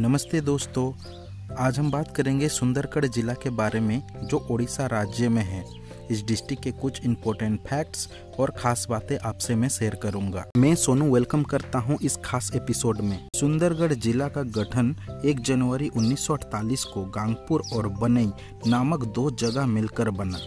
नमस्ते दोस्तों, आज हम बात करेंगे सुंदरगढ़ जिला के बारे में, जो उड़ीसा राज्य में है। इस डिस्ट्रिक्ट के कुछ इम्पोर्टेंट फैक्ट्स और खास बातें आपसे मैं शेयर करूँगा। मैं सोनू वेलकम करता हूँ इस खास एपिसोड में। सुंदरगढ़ जिला का गठन 1 जनवरी 1948 को गांगपुर और बनई नामक दो जगह मिलकर बना।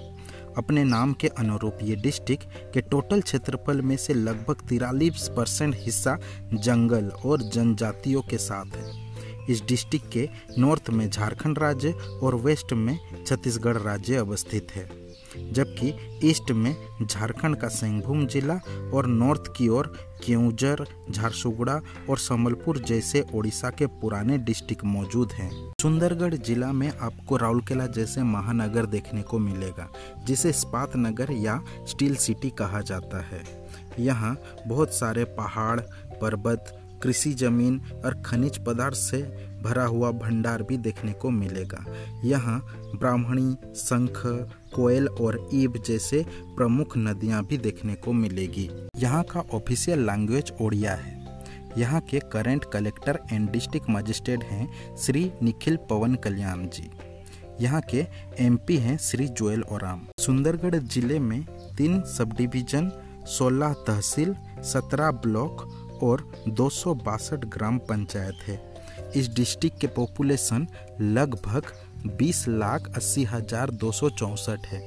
अपने नाम के अनुरूप ये डिस्ट्रिक्ट के टोटल क्षेत्रफल में से लगभग तिरालीस परसेंट हिस्सा जंगल और जनजातियों के साथ है। इस डिस्ट्रिक्ट के नॉर्थ में झारखंड राज्य और वेस्ट में छत्तीसगढ़ राज्य अवस्थित है, जबकि ईस्ट में झारखंड का सिंहभूम जिला और नॉर्थ की ओर केऊंझर झारसुगुड़ा और संबलपुर जैसे ओडिशा के पुराने डिस्ट्रिक्ट मौजूद हैं। सुंदरगढ़ जिला में आपको राउरकेला जैसे महानगर देखने को मिलेगा, जिसे इस्पात नगर या स्टील सिटी कहा जाता है। यहाँ बहुत सारे पहाड़, पर्वत कृषि ज़मीन और खनिज पदार्थ से भरा हुआ भंडार भी देखने को मिलेगा। यहाँ ब्राह्मणी, शंख, कोयल और ईब जैसे प्रमुख नदियाँ भी देखने को मिलेगी। यहाँ का ऑफिशियल लैंग्वेज ओडिया है। यहाँ के current collector and district magistrate हैं श्री निखिल पवन कल्याण जी। यहाँ के एमपी हैं श्री जोयल ओराम। सुंदरगढ़ ज़िले में तीन सब डिवीज़न सोलह तहसील, सत्रह ब्लॉक और दो सौ बासठ ग्राम पंचायत है। इस डिस्ट्रिक्ट के पॉपुलेशन लगभग बीस लाख अस्सी हज़ार दो सौ चौंसठ है।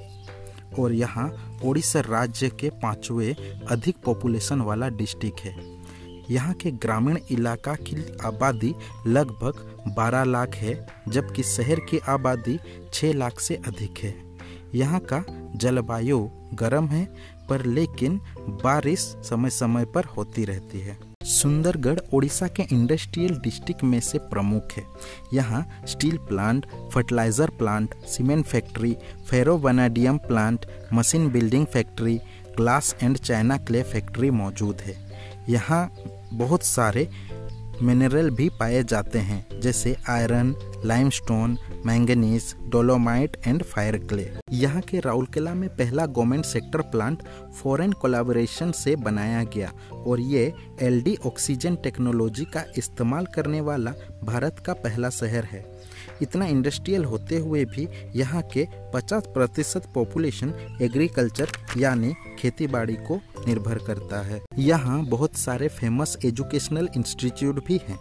और यहाँ उड़ीसा राज्य के पाँचवें अधिक पॉपुलेशन वाला डिस्ट्रिक्ट है। यहाँ के ग्रामीण इलाका की आबादी लगभग 12 लाख है, जबकि शहर की आबादी 6 लाख से अधिक है। यहाँ का जलवायु गर्म है, पर लेकिन बारिश समय समय पर होती रहती है। सुंदरगढ़, ओडिशा के इंडस्ट्रियल डिस्ट्रिक्ट में से प्रमुख है। यहाँ steel plant, fertiliser plant, cement factory ferrovanadium plant, machine building factory, glass and china clay factory मौजूद है। यहाँ बहुत सारे मिनरल भी पाए जाते हैं, जैसे iron, limestone, manganese, dolomite and fire clay. यहाँ के राउरकेला में पहला government sector plant foreign collaboration से बनाया गया और ये एलडी ऑक्सीजन टेक्नोलॉजी का इस्तेमाल करने वाला भारत का पहला शहर है। इतना इंडस्ट्रियल होते हुए भी यहाँ के 50 प्रतिशत पॉपुलेशन एग्रीकल्चर यानी खेतीबाड़ी को निर्भर करता है। यहाँ बहुत सारे फ़ेमस एजुकेशनल इंस्टीट्यूट भी हैं।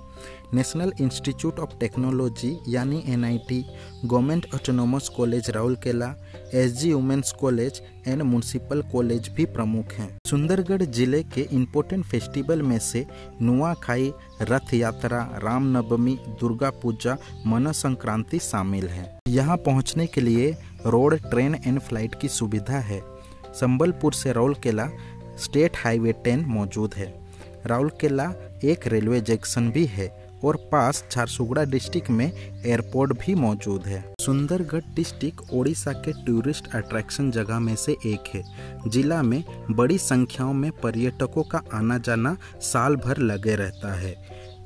नेशनल इंस्टीट्यूट ऑफ़ टेक्नोलॉजी यानी NIT government autonomous college Rourkela SG women's college and municipal college भी प्रमुख हैं। सुंदरगढ़ ज़िले के इम्पोर्टेंट फेस्टिवल में से नुआखाई, रथ यात्रा, रामनवमी, दुर्गा पूजा मन संक्रांति शामिल है। यहाँ पहुँचने के लिए रोड ट्रेन एंड फ़्लाइट की सुविधा है। संबलपुर से राउरकेला स्टेट हाईवे टेन मौजूद है। राउरकेला एक रेलवे जंक्शन भी है और पास झारसुगुड़ा डिस्ट्रिक्ट में एयरपोर्ट भी मौजूद है। सुंदरगढ़ डिस्ट्रिक्ट ओडिशा के टूरिस्ट अट्रैक्शन जगह में से एक है। जिला में बड़ी संख्याओं में पर्यटकों का आना जाना साल भर लगे रहता है।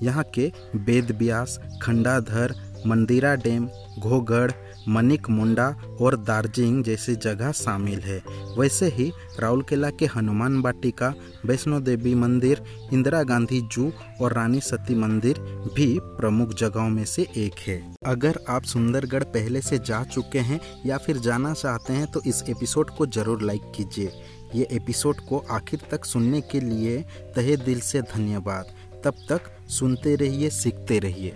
यहाँ के वेद व्यास खंडाधर, मंदिरा डैम घोगढ़ मनिक मुंडा और दार्जिलिंग जैसी जगह शामिल है। वैसे ही राउरकेला के हनुमान बाटिका वैष्णो देवी मंदिर, इंदिरा गांधी जू और रानी सती मंदिर भी प्रमुख जगहों में से एक है। अगर आप सुंदरगढ़ पहले से जा चुके हैं या फिर जाना चाहते हैं तो इस एपिसोड को ज़रूर लाइक कीजिए। ये एपिसोड को आखिर तक सुनने के लिए तहे दिल से धन्यवाद। तब तक सुनते रहिए, सीखते रहिए।